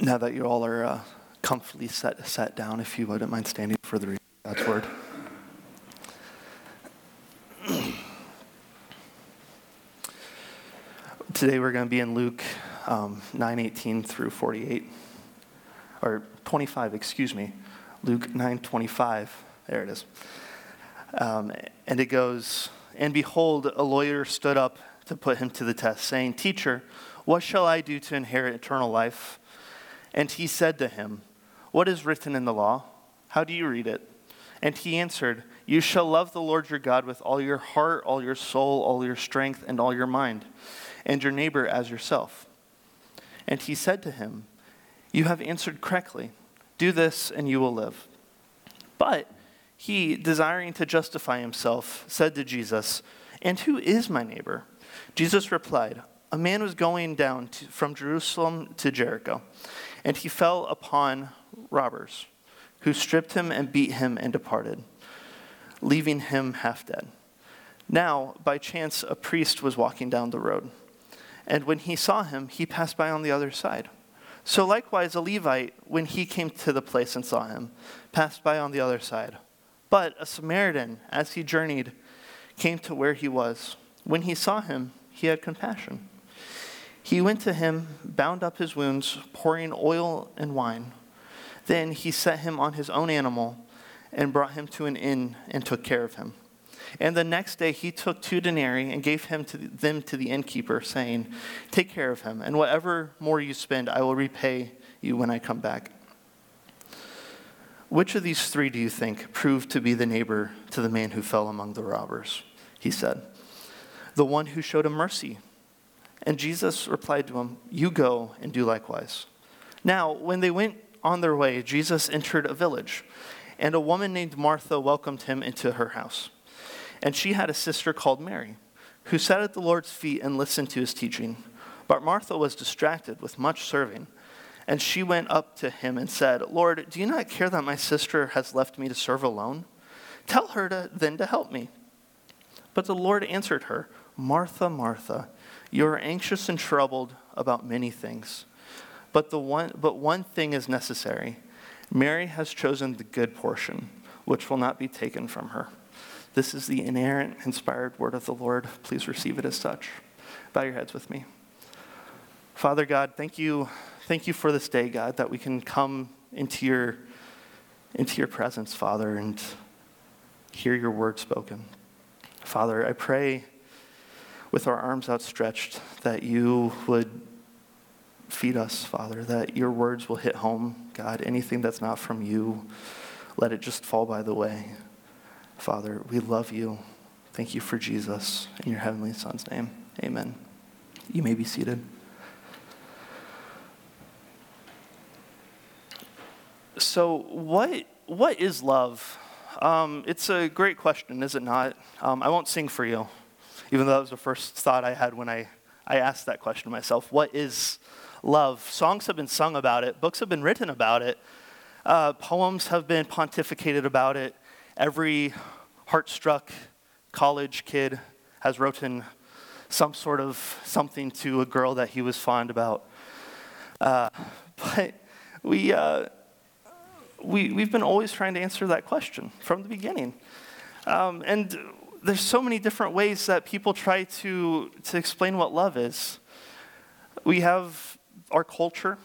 Now that you all are uh, comfortably set, sat down, if you wouldn't mind standing for the reading of God's word. Today we're going to be in Luke um, 9:18 through 48, or 25, excuse me, Luke 9:25. There it is. Um, and it goes, and behold, a lawyer stood up to put him to the test, saying, "Teacher, what shall I do to inherit eternal life?" And he said to him, What is written in the law? How do you read it? And he answered, You shall love the Lord your God with all your heart, all your soul, all your strength, and all your mind, and your neighbor as yourself. And he said to him, You have answered correctly. Do this, and you will live. But he, desiring to justify himself, said to Jesus, And who is my neighbor? Jesus replied, A man was going down to, from Jerusalem to Jericho and he fell upon robbers, who stripped him and beat him and departed, leaving him half dead. Now, by chance, a priest was walking down the road. And when he saw him, he passed by on the other side. So likewise, a Levite, when he came to the place and saw him, passed by on the other side. But a Samaritan, as he journeyed, came to where he was. When he saw him, he had compassion he went to him, bound up his wounds, pouring oil and wine. Then he set him on his own animal and brought him to an inn and took care of him. And the next day he took two denarii and gave him to them to the innkeeper, saying, Take care of him, and whatever more you spend, I will repay you when I come back. Which of these three do you think proved to be the neighbor to the man who fell among the robbers? He said, The one who showed him mercy. And Jesus replied to him, You go and do likewise. Now, when they went on their way, Jesus entered a village, and a woman named Martha welcomed him into her house. And she had a sister called Mary, who sat at the Lord's feet and listened to his teaching. But Martha was distracted with much serving. And she went up to him and said, Lord, do you not care that my sister has left me to serve alone? Tell her to, then to help me. But the Lord answered her, Martha, Martha, you are anxious and troubled about many things, but, the one, but one thing is necessary. Mary has chosen the good portion, which will not be taken from her. This is the inerrant, inspired word of the Lord. Please receive it as such. Bow your heads with me. Father God, thank you, thank you for this day, God, that we can come into your, into your presence, Father, and hear your word spoken. Father, I pray with our arms outstretched, that you would feed us, Father, that your words will hit home. God, anything that's not from you, let it just fall by the way. Father, we love you. Thank you for Jesus in your heavenly Son's name. Amen. You may be seated. So, what, what is love? Um, it's a great question, is it not? Um, I won't sing for you even though that was the first thought I had when I, I asked that question to myself what is love? Songs have been sung about it, books have been written about it, uh, poems have been pontificated about it. Every heart struck college kid has written some sort of something to a girl that he was fond about. Uh, but we, uh, we, we've been always trying to answer that question from the beginning. Um, and there's so many different ways that people try to, to explain what love is. We have our culture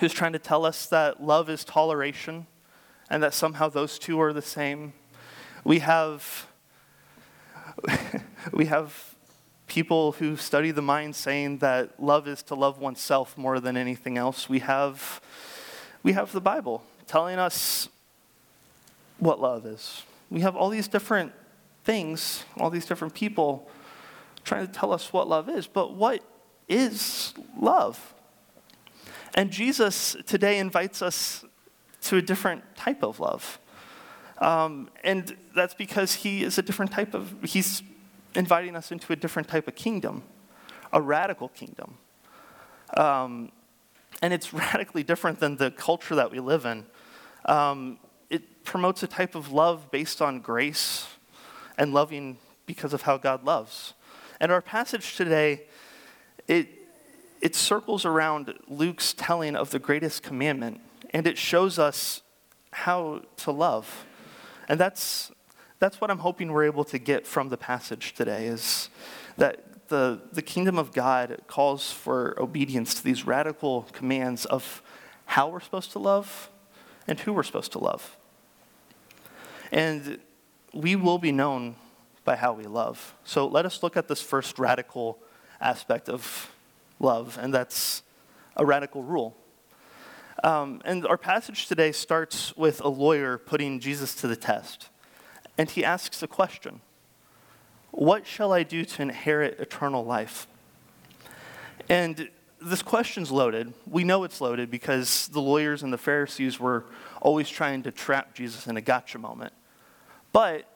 who's trying to tell us that love is toleration and that somehow those two are the same. We have, we have people who study the mind saying that love is to love oneself more than anything else. We have, we have the Bible telling us what love is. We have all these different things, all these different people trying to tell us what love is. But what is love? And Jesus today invites us to a different type of love. Um, and that's because he is a different type of, he's inviting us into a different type of kingdom, a radical kingdom. Um, and it's radically different than the culture that we live in. Um, it promotes a type of love based on grace and loving because of how God loves. And our passage today, it, it circles around Luke's telling of the greatest commandment, and it shows us how to love. And that's, that's what I'm hoping we're able to get from the passage today is that the, the kingdom of God calls for obedience to these radical commands of how we're supposed to love and who we're supposed to love. And we will be known by how we love. So let us look at this first radical aspect of love, and that's a radical rule. Um, and our passage today starts with a lawyer putting Jesus to the test. And he asks a question What shall I do to inherit eternal life? And this question's loaded. We know it's loaded because the lawyers and the Pharisees were always trying to trap Jesus in a gotcha moment. But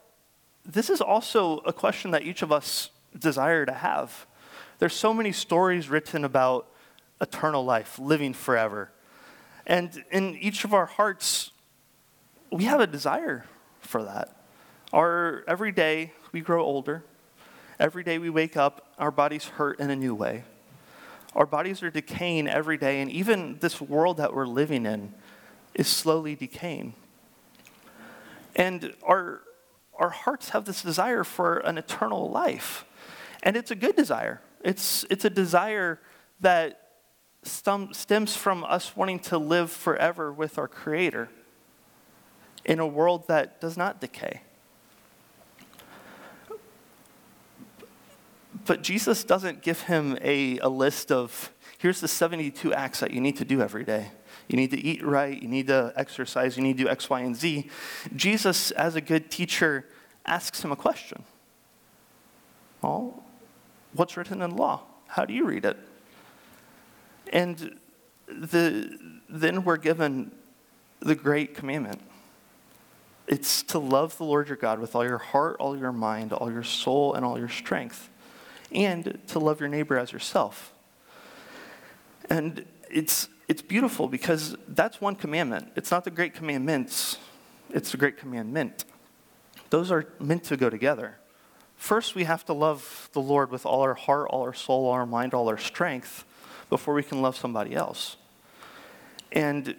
this is also a question that each of us desire to have. There's so many stories written about eternal life, living forever. And in each of our hearts, we have a desire for that. Our every day we grow older. Every day we wake up, our bodies hurt in a new way. Our bodies are decaying every day, and even this world that we're living in is slowly decaying. And our, our hearts have this desire for an eternal life. And it's a good desire. It's, it's a desire that stem, stems from us wanting to live forever with our Creator in a world that does not decay. But Jesus doesn't give him a, a list of here's the 72 acts that you need to do every day. You need to eat right, you need to exercise, you need to do X, Y, and Z. Jesus, as a good teacher, asks him a question. Well, what's written in law? How do you read it? And the, then we're given the great commandment. It's to love the Lord your God with all your heart, all your mind, all your soul, and all your strength, and to love your neighbor as yourself. And it's, it's beautiful because that's one commandment. It's not the great commandments, it's the great commandment. Those are meant to go together. First, we have to love the Lord with all our heart, all our soul, all our mind, all our strength before we can love somebody else. And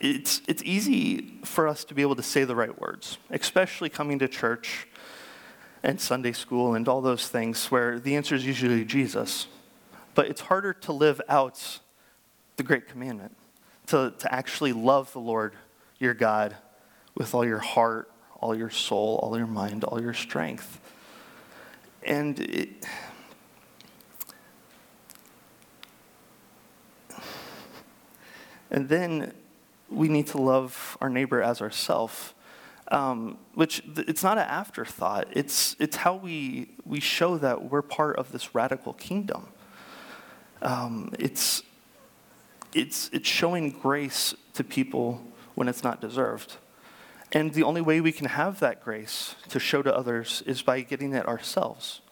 it's, it's easy for us to be able to say the right words, especially coming to church and Sunday school and all those things where the answer is usually Jesus. But it's harder to live out the great commandment, to, to actually love the Lord your God with all your heart, all your soul, all your mind, all your strength. And it, and then we need to love our neighbor as ourselves. Um, which it's not an afterthought. It's, it's how we, we show that we're part of this radical kingdom. Um, it's, it's, it's showing grace to people when it's not deserved. And the only way we can have that grace to show to others is by getting it ourselves.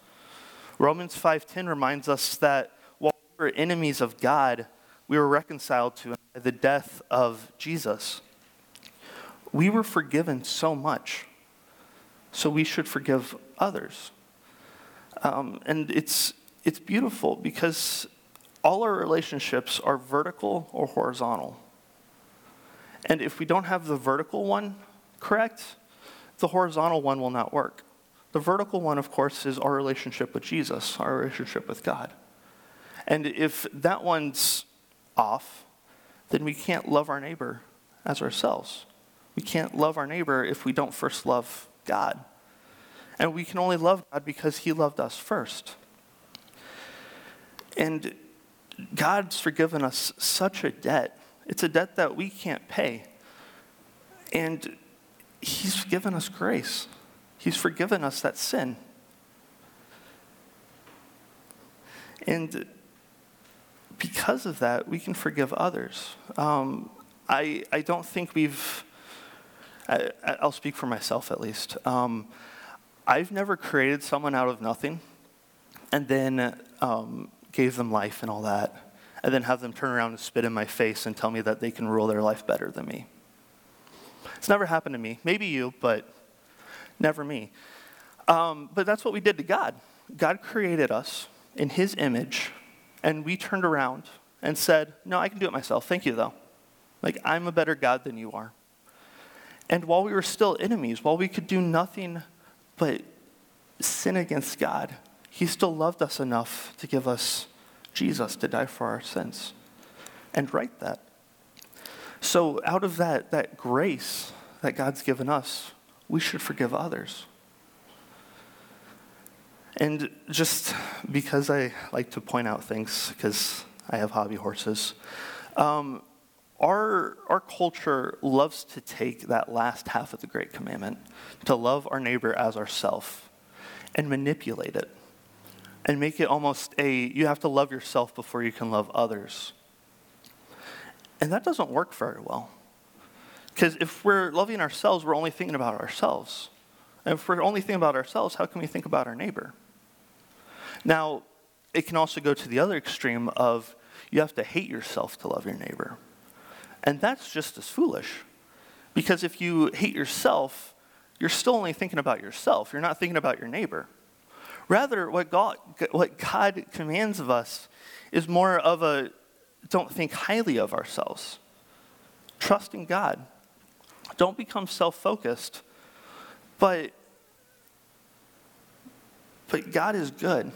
Romans 5:10 reminds us that while we were enemies of God, we were reconciled to him by the death of Jesus. We were forgiven so much, so we should forgive others. Um, and it's, it's beautiful because all our relationships are vertical or horizontal. And if we don't have the vertical one, correct, the horizontal one will not work. The vertical one, of course, is our relationship with Jesus, our relationship with God. And if that one's off, then we can't love our neighbor as ourselves. We can't love our neighbor if we don't first love God. And we can only love God because He loved us first. And God's forgiven us such a debt. It's a debt that we can't pay. And He's given us grace, He's forgiven us that sin. And because of that, we can forgive others. Um, I, I don't think we've, I, will speak for myself at least. Um, I've never created someone out of nothing and then um, gave them life and all that, and then have them turn around and spit in my face and tell me that they can rule their life better than me. It's never happened to me. Maybe you, but never me. Um, but that's what we did to God. God created us, in his image and we turned around and said, No, I can do it myself. Thank you, though. Like, I'm a better God than you are. And while we were still enemies, while we could do nothing but sin against God, he still loved us enough to give us Jesus to die for our sins and right that. So, out of that, that grace that God's given us, we should forgive others. And just because I like to point out things, because I have hobby horses, um, our, our culture loves to take that last half of the Great Commandment, to love our neighbor as ourself, and manipulate it and make it almost a you have to love yourself before you can love others. And that doesn't work very well. Because if we're loving ourselves, we're only thinking about ourselves. And if we're only thinking about ourselves, how can we think about our neighbor? Now, it can also go to the other extreme of you have to hate yourself to love your neighbor. And that's just as foolish. Because if you hate yourself, you're still only thinking about yourself. You're not thinking about your neighbor. Rather, what God, what God commands of us is more of a don't think highly of ourselves. Trust in God. Don't become self focused. But, but God is good,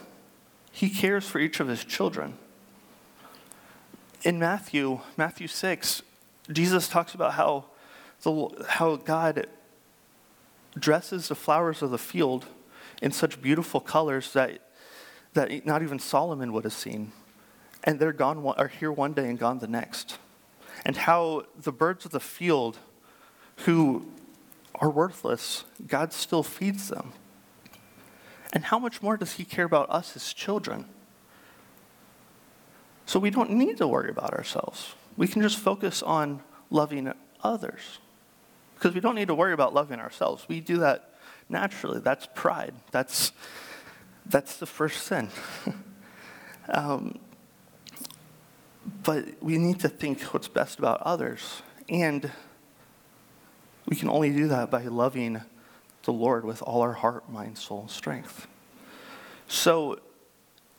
He cares for each of His children. In Matthew, Matthew 6, Jesus talks about how, the, how God dresses the flowers of the field in such beautiful colors that, that not even Solomon would have seen and they're gone are here one day and gone the next. And how the birds of the field who are worthless, God still feeds them. And how much more does he care about us as children? So we don't need to worry about ourselves. We can just focus on loving others. Because we don't need to worry about loving ourselves. We do that naturally. That's pride. That's, that's the first sin. um, but we need to think what's best about others. And we can only do that by loving the Lord with all our heart, mind, soul, strength. So,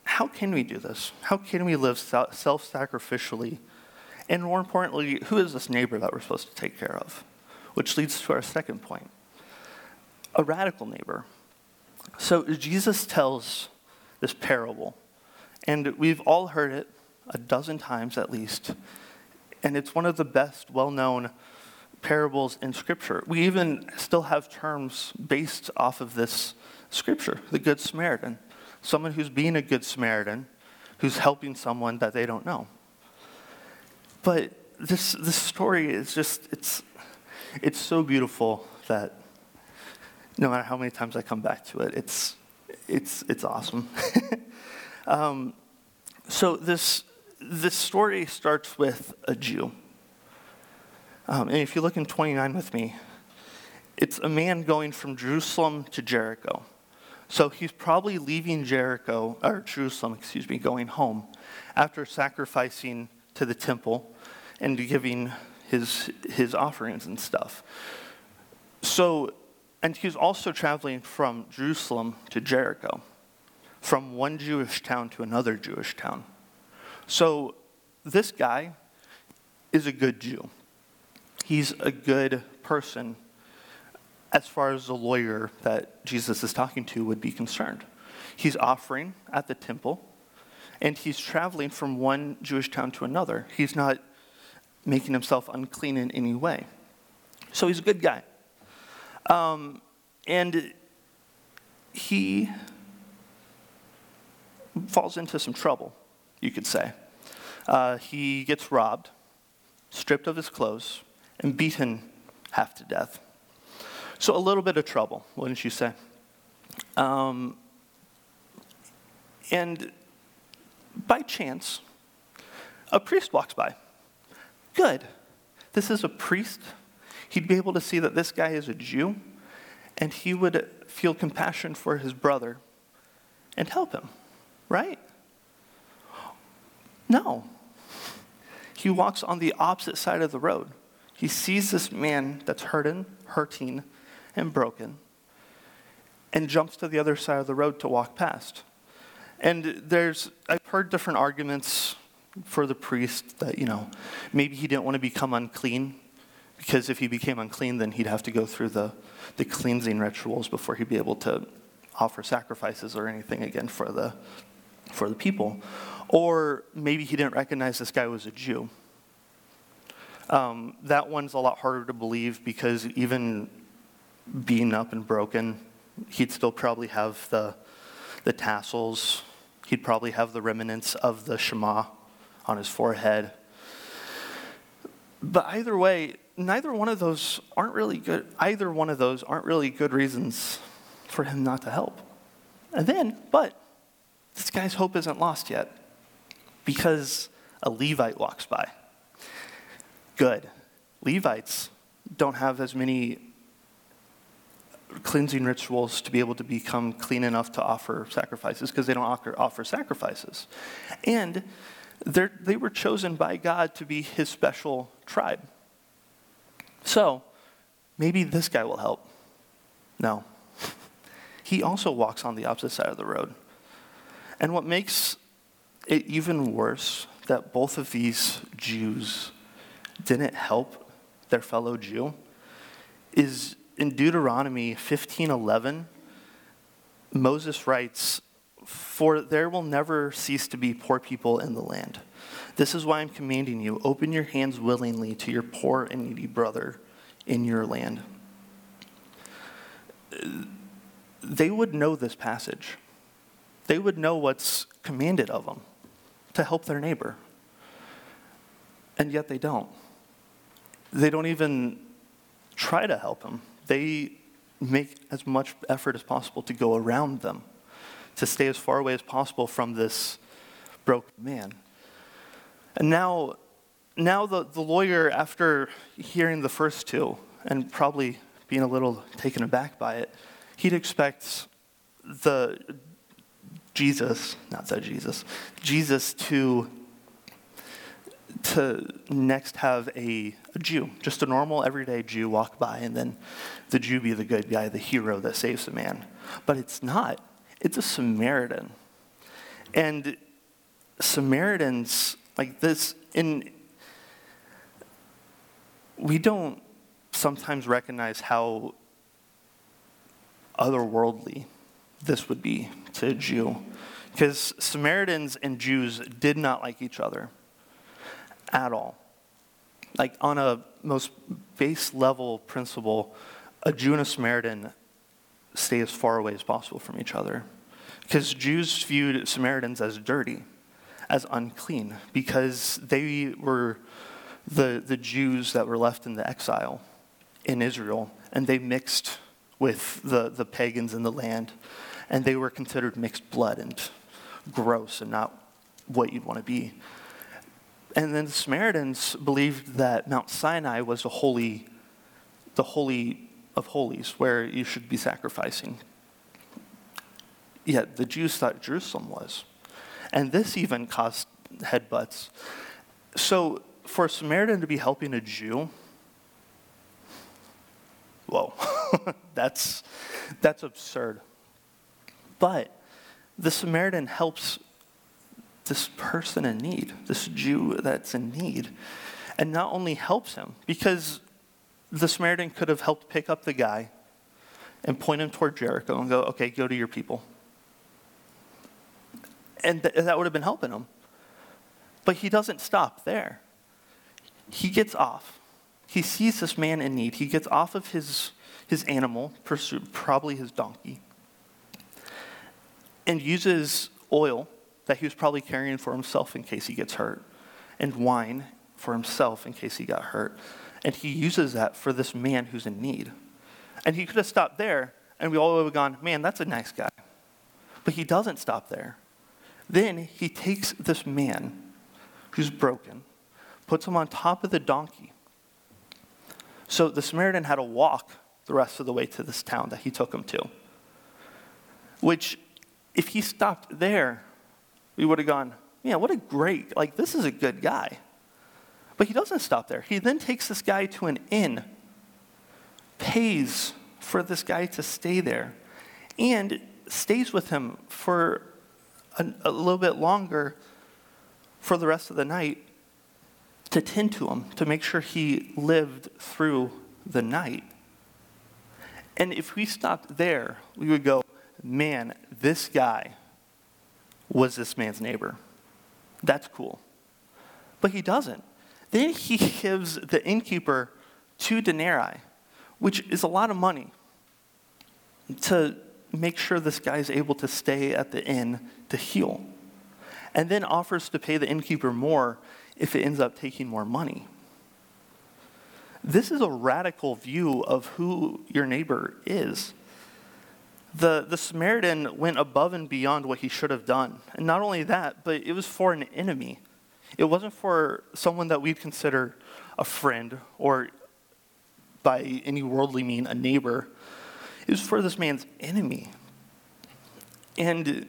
how can we do this? How can we live self sacrificially? And more importantly, who is this neighbor that we're supposed to take care of? Which leads to our second point a radical neighbor. So, Jesus tells this parable, and we've all heard it a dozen times at least. And it's one of the best well known parables in Scripture. We even still have terms based off of this Scripture the Good Samaritan. Someone who's being a Good Samaritan, who's helping someone that they don't know. But this, this story is just, it's, it's so beautiful that no matter how many times I come back to it, it's, it's, it's awesome. um, so this this story starts with a Jew. Um, and if you look in 29 with me, it's a man going from Jerusalem to Jericho. So he's probably leaving Jericho, or Jerusalem, excuse me, going home after sacrificing to the temple and giving his, his offerings and stuff. So, and he's also traveling from Jerusalem to Jericho, from one Jewish town to another Jewish town. So this guy is a good Jew. He's a good person as far as the lawyer that Jesus is talking to would be concerned. He's offering at the temple, and he's traveling from one Jewish town to another. He's not making himself unclean in any way. So he's a good guy. Um, and he falls into some trouble you could say. Uh, he gets robbed, stripped of his clothes, and beaten half to death. So, a little bit of trouble, wouldn't you say? Um, and by chance, a priest walks by. Good. This is a priest. He'd be able to see that this guy is a Jew, and he would feel compassion for his brother and help him, right? No. He walks on the opposite side of the road. He sees this man that's hurting, hurting, and broken, and jumps to the other side of the road to walk past. And there's, I've heard different arguments for the priest that, you know, maybe he didn't want to become unclean because if he became unclean, then he'd have to go through the, the cleansing rituals before he'd be able to offer sacrifices or anything again for the, for the people. Or maybe he didn't recognize this guy was a Jew. Um, that one's a lot harder to believe because even being up and broken, he'd still probably have the, the tassels. He'd probably have the remnants of the Shema on his forehead. But either way, neither one of those aren't really good. Either one of those aren't really good reasons for him not to help. And then, but this guy's hope isn't lost yet because a Levite walks by. Good. Levites don't have as many cleansing rituals to be able to become clean enough to offer sacrifices because they don't offer, offer sacrifices. And they were chosen by God to be his special tribe. So, maybe this guy will help. No. He also walks on the opposite side of the road. And what makes it even worse that both of these Jews didn't help their fellow Jew is in Deuteronomy 15:11 Moses writes for there will never cease to be poor people in the land. This is why I'm commanding you open your hands willingly to your poor and needy brother in your land. They would know this passage. They would know what's commanded of them to help their neighbor. And yet they don't. They don't even try to help them. They make as much effort as possible to go around them to stay as far away as possible from this broken man. And now, now the, the lawyer, after hearing the first two and probably being a little taken aback by it, he'd expect the Jesus, not that Jesus, Jesus to to next have a, a, Jew, just a normal everyday Jew walk by, and then the Jew be the good guy, the hero that saves the man. But it's not. It's a Samaritan. And Samaritans, like this, in we don't sometimes recognize how otherworldly this would be to a Jew. Because Samaritans and Jews did not like each other at all. Like, on a most base level principle, a Jew and a Samaritan stay as far away as possible from each other. Because Jews viewed Samaritans as dirty, as unclean, because they were the, the Jews that were left in the exile in Israel, and they mixed with the, the pagans in the land, and they were considered mixed blood and gross and not what you'd want to be. And then the Samaritans believed that Mount Sinai was a holy, the holy of holies where you should be sacrificing. Yet the Jews thought Jerusalem was. And this even caused headbutts. So for a Samaritan to be helping a Jew, whoa, that's, that's absurd. But the Samaritan helps this person in need, this Jew that's in need, and not only helps him, because the Samaritan could have helped pick up the guy and point him toward Jericho and go, okay, go to your people. And th- that would have been helping him. But he doesn't stop there. He gets off. He sees this man in need. He gets off of his, his animal, probably his donkey, and uses oil that he was probably carrying for himself in case he gets hurt, and wine for himself in case he got hurt and he uses that for this man who's in need. And he could have stopped there, and we all would have gone, man, that's a nice guy. But he doesn't stop there. Then he takes this man who's broken, puts him on top of the donkey. So the Samaritan had to walk the rest of the way to this town that he took him to. Which, if he stopped there, we would have gone, yeah, what a great, like, this is a good guy. But he doesn't stop there. He then takes this guy to an inn, pays for this guy to stay there, and stays with him for a, a little bit longer for the rest of the night to tend to him, to make sure he lived through the night. And if we stopped there, we would go, man, this guy was this man's neighbor. That's cool. But he doesn't. Then he gives the innkeeper two denarii, which is a lot of money, to make sure this guy is able to stay at the inn to heal. And then offers to pay the innkeeper more if it ends up taking more money. This is a radical view of who your neighbor is. The, the Samaritan went above and beyond what he should have done. And not only that, but it was for an enemy. It wasn't for someone that we'd consider a friend or, by any worldly mean, a neighbor. It was for this man's enemy. And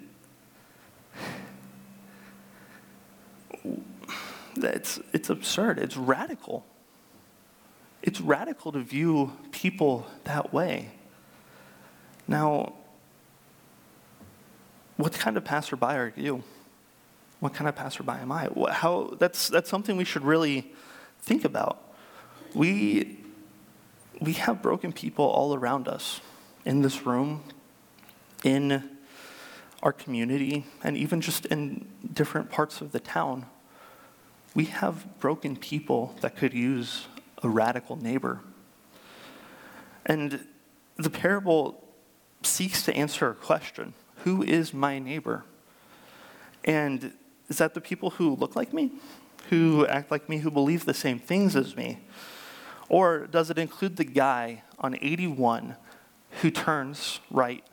it's, it's absurd. It's radical. It's radical to view people that way. Now, what kind of passerby are you? What kind of passerby am I? How, that's, that's something we should really think about. We, we have broken people all around us in this room, in our community, and even just in different parts of the town. We have broken people that could use a radical neighbor. And the parable seeks to answer a question Who is my neighbor? And is that the people who look like me, who act like me, who believe the same things as me? Or does it include the guy on 81 who turns right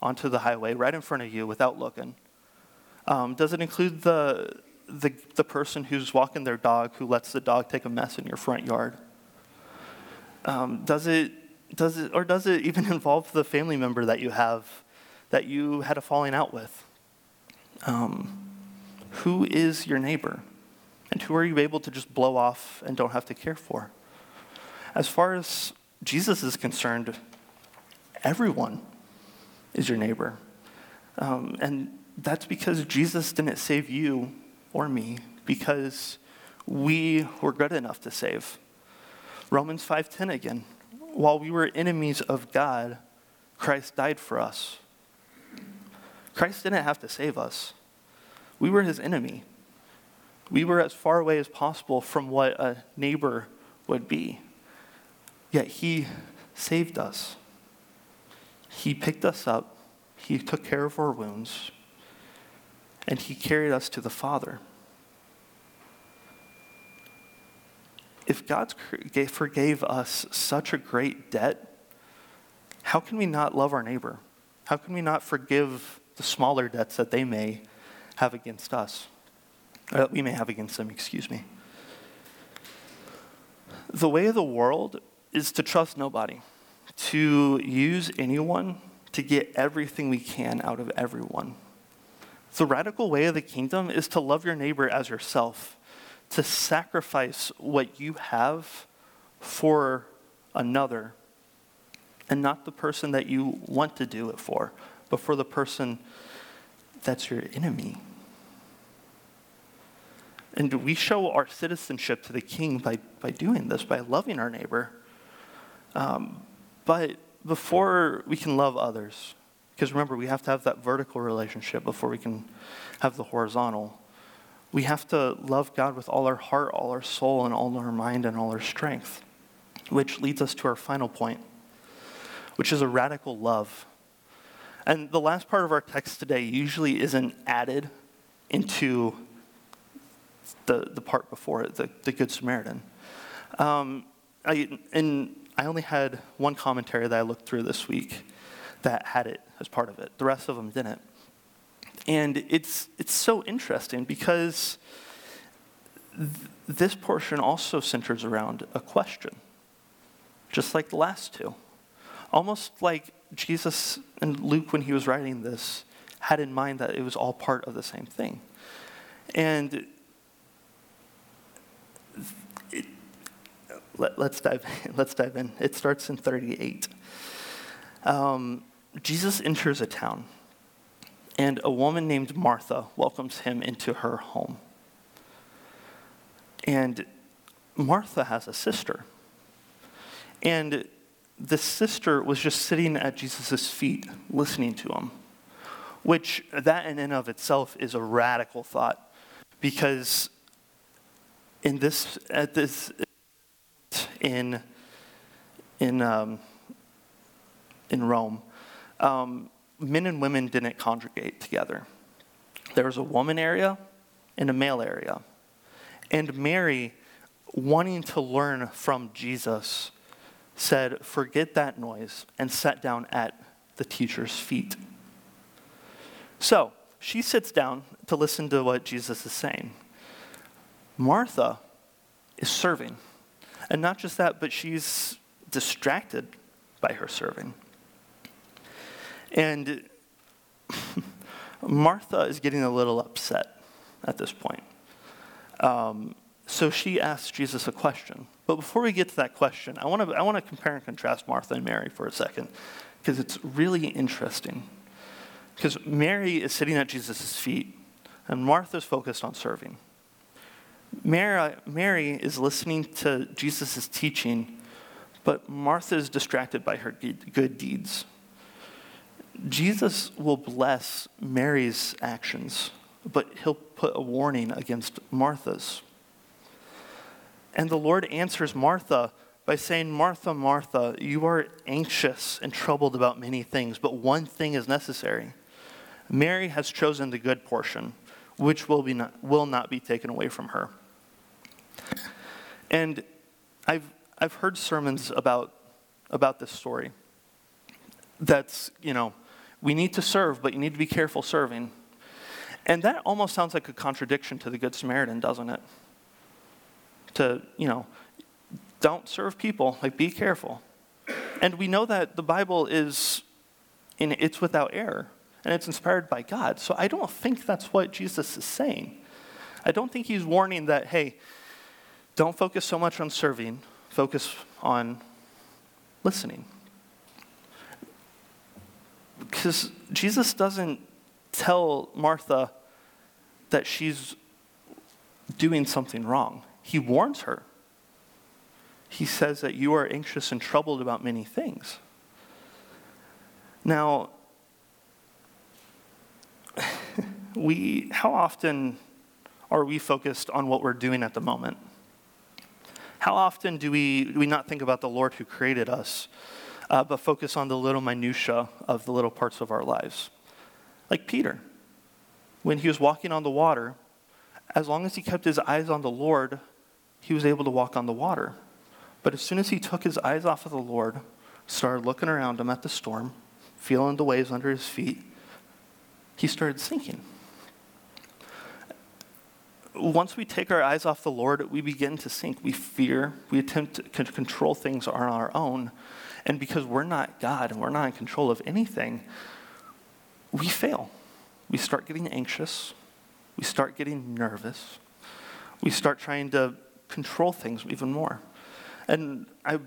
onto the highway right in front of you without looking? Um, does it include the, the, the person who's walking their dog who lets the dog take a mess in your front yard? Um, does it does it or does it even involve the family member that you have that you had a falling out with? Um, who is your neighbor? And who are you able to just blow off and don't have to care for? As far as Jesus is concerned, everyone is your neighbor. Um, and that's because Jesus didn't save you or me because we were good enough to save. Romans 5:10 again. While we were enemies of God, Christ died for us. Christ didn't have to save us. We were his enemy. We were as far away as possible from what a neighbor would be. Yet he saved us. He picked us up, he took care of our wounds, and he carried us to the Father. if God forgave us such a great debt, how can we not love our neighbor? How can we not forgive the smaller debts that they may have against us? Or that we may have against them, excuse me. The way of the world is to trust nobody, to use anyone to get everything we can out of everyone. The radical way of the kingdom is to love your neighbor as yourself to sacrifice what you have for another and not the person that you want to do it for, but for the person that's your enemy. And we show our citizenship to the king by, by doing this, by loving our neighbor. Um, but before we can love others, because remember, we have to have that vertical relationship before we can have the horizontal. We have to love God with all our heart, all our soul, and all our mind and all our strength, which leads us to our final point, which is a radical love. And the last part of our text today usually isn't added into the, the part before it, the, the Good Samaritan. Um, I, and I only had one commentary that I looked through this week that had it as part of it. The rest of them didn't. And it's, it's so interesting because th- this portion also centers around a question, just like the last two. Almost like Jesus and Luke, when he was writing this, had in mind that it was all part of the same thing. And it, let, us dive, let's dive in. It starts in 38. Um, Jesus enters a town and a woman named Martha welcomes him into her home. And Martha has a sister. And the sister was just sitting at Jesus' feet listening to him, which that in and of itself is a radical thought because in this, at this, in, in, um, in Rome, um, men and women didn't congregate together. There was a woman area and a male area. And Mary, wanting to learn from Jesus, said, Forget that noise, and sat down at the teacher's feet. So she sits down to listen to what Jesus is saying. Martha is serving. And not just that, but she's distracted by her serving. And Martha is getting a little upset at this point. Um, so she asks Jesus a question. But before we get to that question, I want to I want to compare and contrast Martha and Mary for a second, because it's really interesting. Because Mary is sitting at Jesus' feet, and Martha's focused on serving. Mary, Mary is listening to Jesus' teaching, but Martha is distracted by her good deeds. Jesus will bless Mary's actions, but he'll put a warning against Martha's. And the Lord answers Martha by saying, Martha, Martha, you are anxious and troubled about many things, but one thing is necessary. Mary has chosen the good portion, which will, be not, will not be taken away from her. And I've, I've heard sermons about, about this story. That's, you know, we need to serve, but you need to be careful serving. And that almost sounds like a contradiction to the Good Samaritan, doesn't it? To, you know, don't serve people, like be careful. And we know that the Bible is, in, it's without error, and it's inspired by God. So I don't think that's what Jesus is saying. I don't think he's warning that, hey, don't focus so much on serving, focus on listening. Because Jesus doesn't tell Martha that she's doing something wrong, he warns her. He says that you are anxious and troubled about many things. Now, we, how often are we focused on what we're doing at the moment? How often do we, do we not think about the Lord who created us, uh, but focus on the little minutiae of the little parts of our lives? Like Peter, when he was walking on the water, as long as he kept his eyes on the Lord, he was able to walk on the water. But as soon as he took his eyes off of the Lord, started looking around him at the storm, feeling the waves under his feet, he started sinking once we take our eyes off the Lord, we begin to sink. We fear. We attempt to control things on our own. And because we're not God and we're not in control of anything, we fail. We start getting anxious. We start getting nervous. We start trying to control things even more. And I,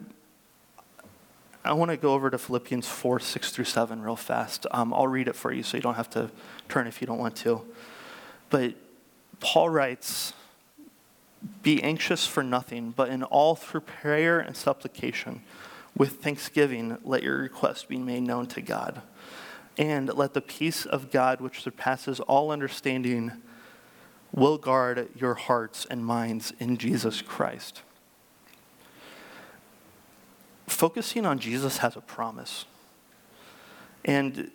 I want to go over to Philippians 4 6 through 7 real fast. Um, I'll read it for you so you don't have to turn if you don't want to. But Paul writes, Be anxious for nothing, but in all through prayer and supplication, with thanksgiving, let your requests be made known to God. And let the peace of God, which surpasses all understanding, will guard your hearts and minds in Jesus Christ. Focusing on Jesus has a promise. And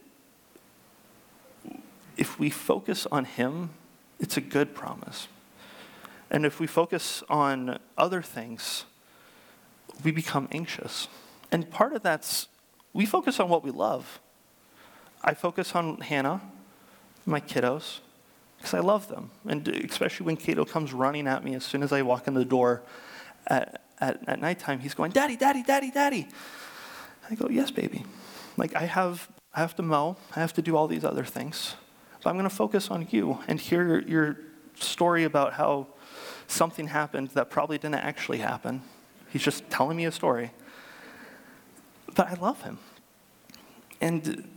if we focus on Him, it's a good promise. And if we focus on other things, we become anxious. And part of that's we focus on what we love. I focus on Hannah, my kiddos, because I love them. And especially when Cato comes running at me as soon as I walk in the door at, at, at nighttime, he's going, Daddy, Daddy, Daddy, Daddy. I go, Yes, baby. Like I have I have to mow, I have to do all these other things. But I'm going to focus on you and hear your, your story about how something happened that probably didn't actually happen. He's just telling me a story. But I love him. And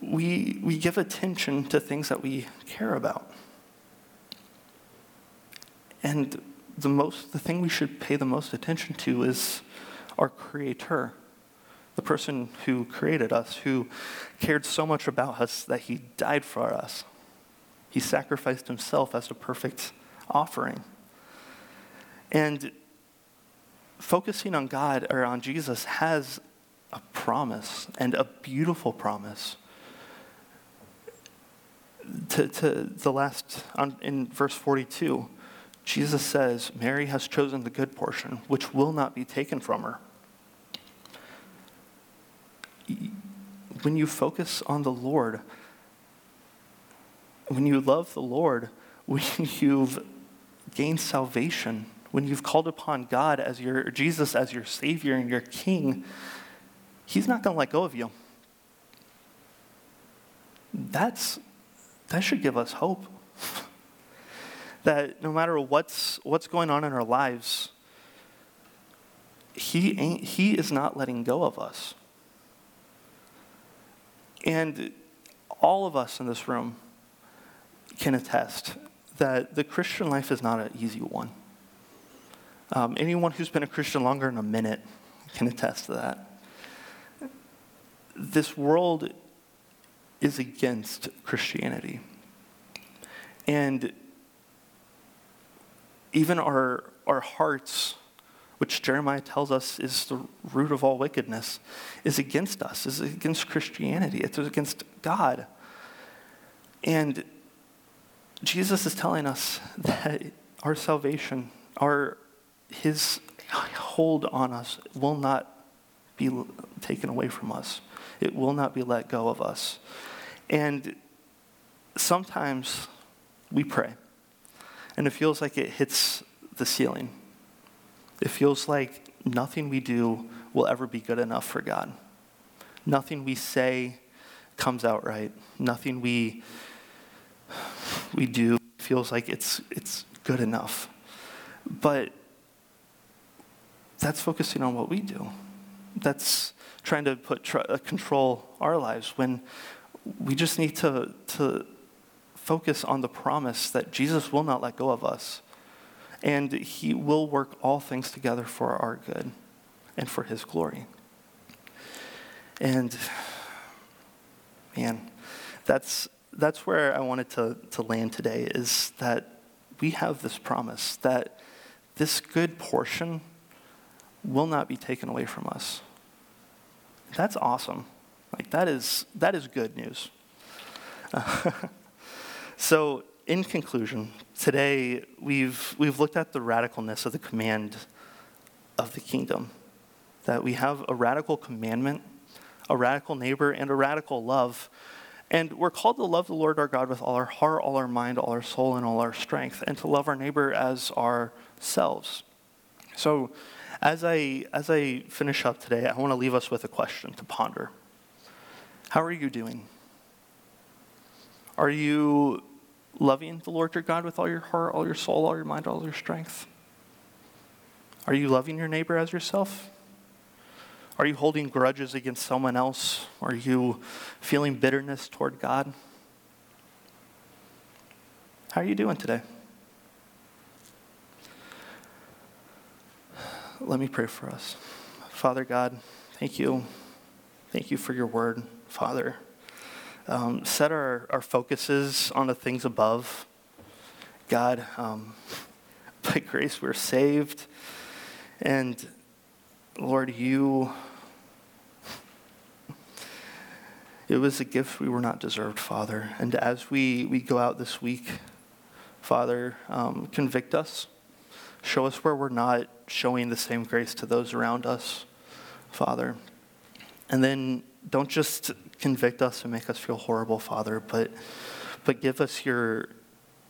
we, we give attention to things that we care about. And the most the thing we should pay the most attention to is our creator the person who created us who cared so much about us that he died for us. He sacrificed himself as a perfect offering. And focusing on god or on jesus has a promise and a beautiful promise to, to the last on, in verse 42 Jesus says, Mary has chosen the good portion, which will not be taken from her. When you focus on the Lord, when you love the Lord, when you've gained salvation, when you've called upon God as your Jesus as your Savior and your King, He's not going to let go of you. That's that should give us hope that no matter what's, what's going on in our lives, he, ain't, he is not letting go of us. And all of us in this room can attest that the Christian life is not an easy one. Um, anyone who's been a Christian longer than a minute can attest to that. This world is against Christianity. And even our, our hearts, which Jeremiah tells us is the root of all wickedness, is against us, is against Christianity, it's against God. And Jesus is telling us that our salvation, our his hold on us will not be taken away from us. It will not be let go of us. And sometimes we pray and it feels like it hits the ceiling. It feels like nothing we do will ever be good enough for God. Nothing we say comes out right. Nothing we we do feels like it's it's good enough. But that's focusing on what we do. That's trying to put tr- uh, control our lives when we just need to to focus on the promise that Jesus will not let go of us. And he will work all things together for our good and for his glory. And man, that's that's where I wanted to, to land today is that we have this promise that this good portion will not be taken away from us. That's awesome. Like that is that is good news. So, in conclusion, today we've, we've looked at the radicalness of the command of the kingdom. That we have a radical commandment, a radical neighbor, and a radical love. And we're called to love the Lord our God with all our heart, all our mind, all our soul, and all our strength, and to love our neighbor as ourselves. So, as I, as I finish up today, I want to leave us with a question to ponder. How are you doing? Are you loving the Lord your God with all your heart, all your soul, all your mind, all your strength? Are you loving your neighbor as yourself? Are you holding grudges against someone else? Are you feeling bitterness toward God? How are you doing today? Let me pray for us. Father God, thank you. Thank you for your word, Father um, set our, our focuses on the things above. God, um, by grace, we're saved. And Lord, you, it was a gift we were not deserved, Father. And as we, we go out this week, Father, um, convict us. Show us where we're not showing the same grace to those around us, Father. And then don't just convict us and make us feel horrible, Father, but, but give us your,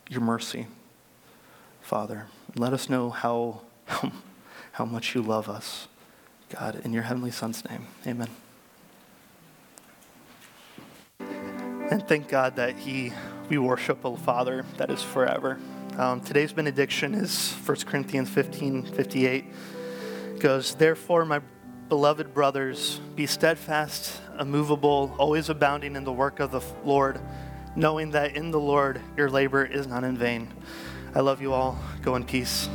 your mercy, Father. Let us know how, how, much you love us, God, in your Heavenly Son's name. Amen. And thank God that He, we worship a Father that is forever. Um, today's benediction is 1 Corinthians 15 58. It goes, Therefore, my beloved brothers, be steadfast, immovable, always abounding in the work of the Lord, knowing that in the Lord your labor is not in vain. I love you all. Go in peace.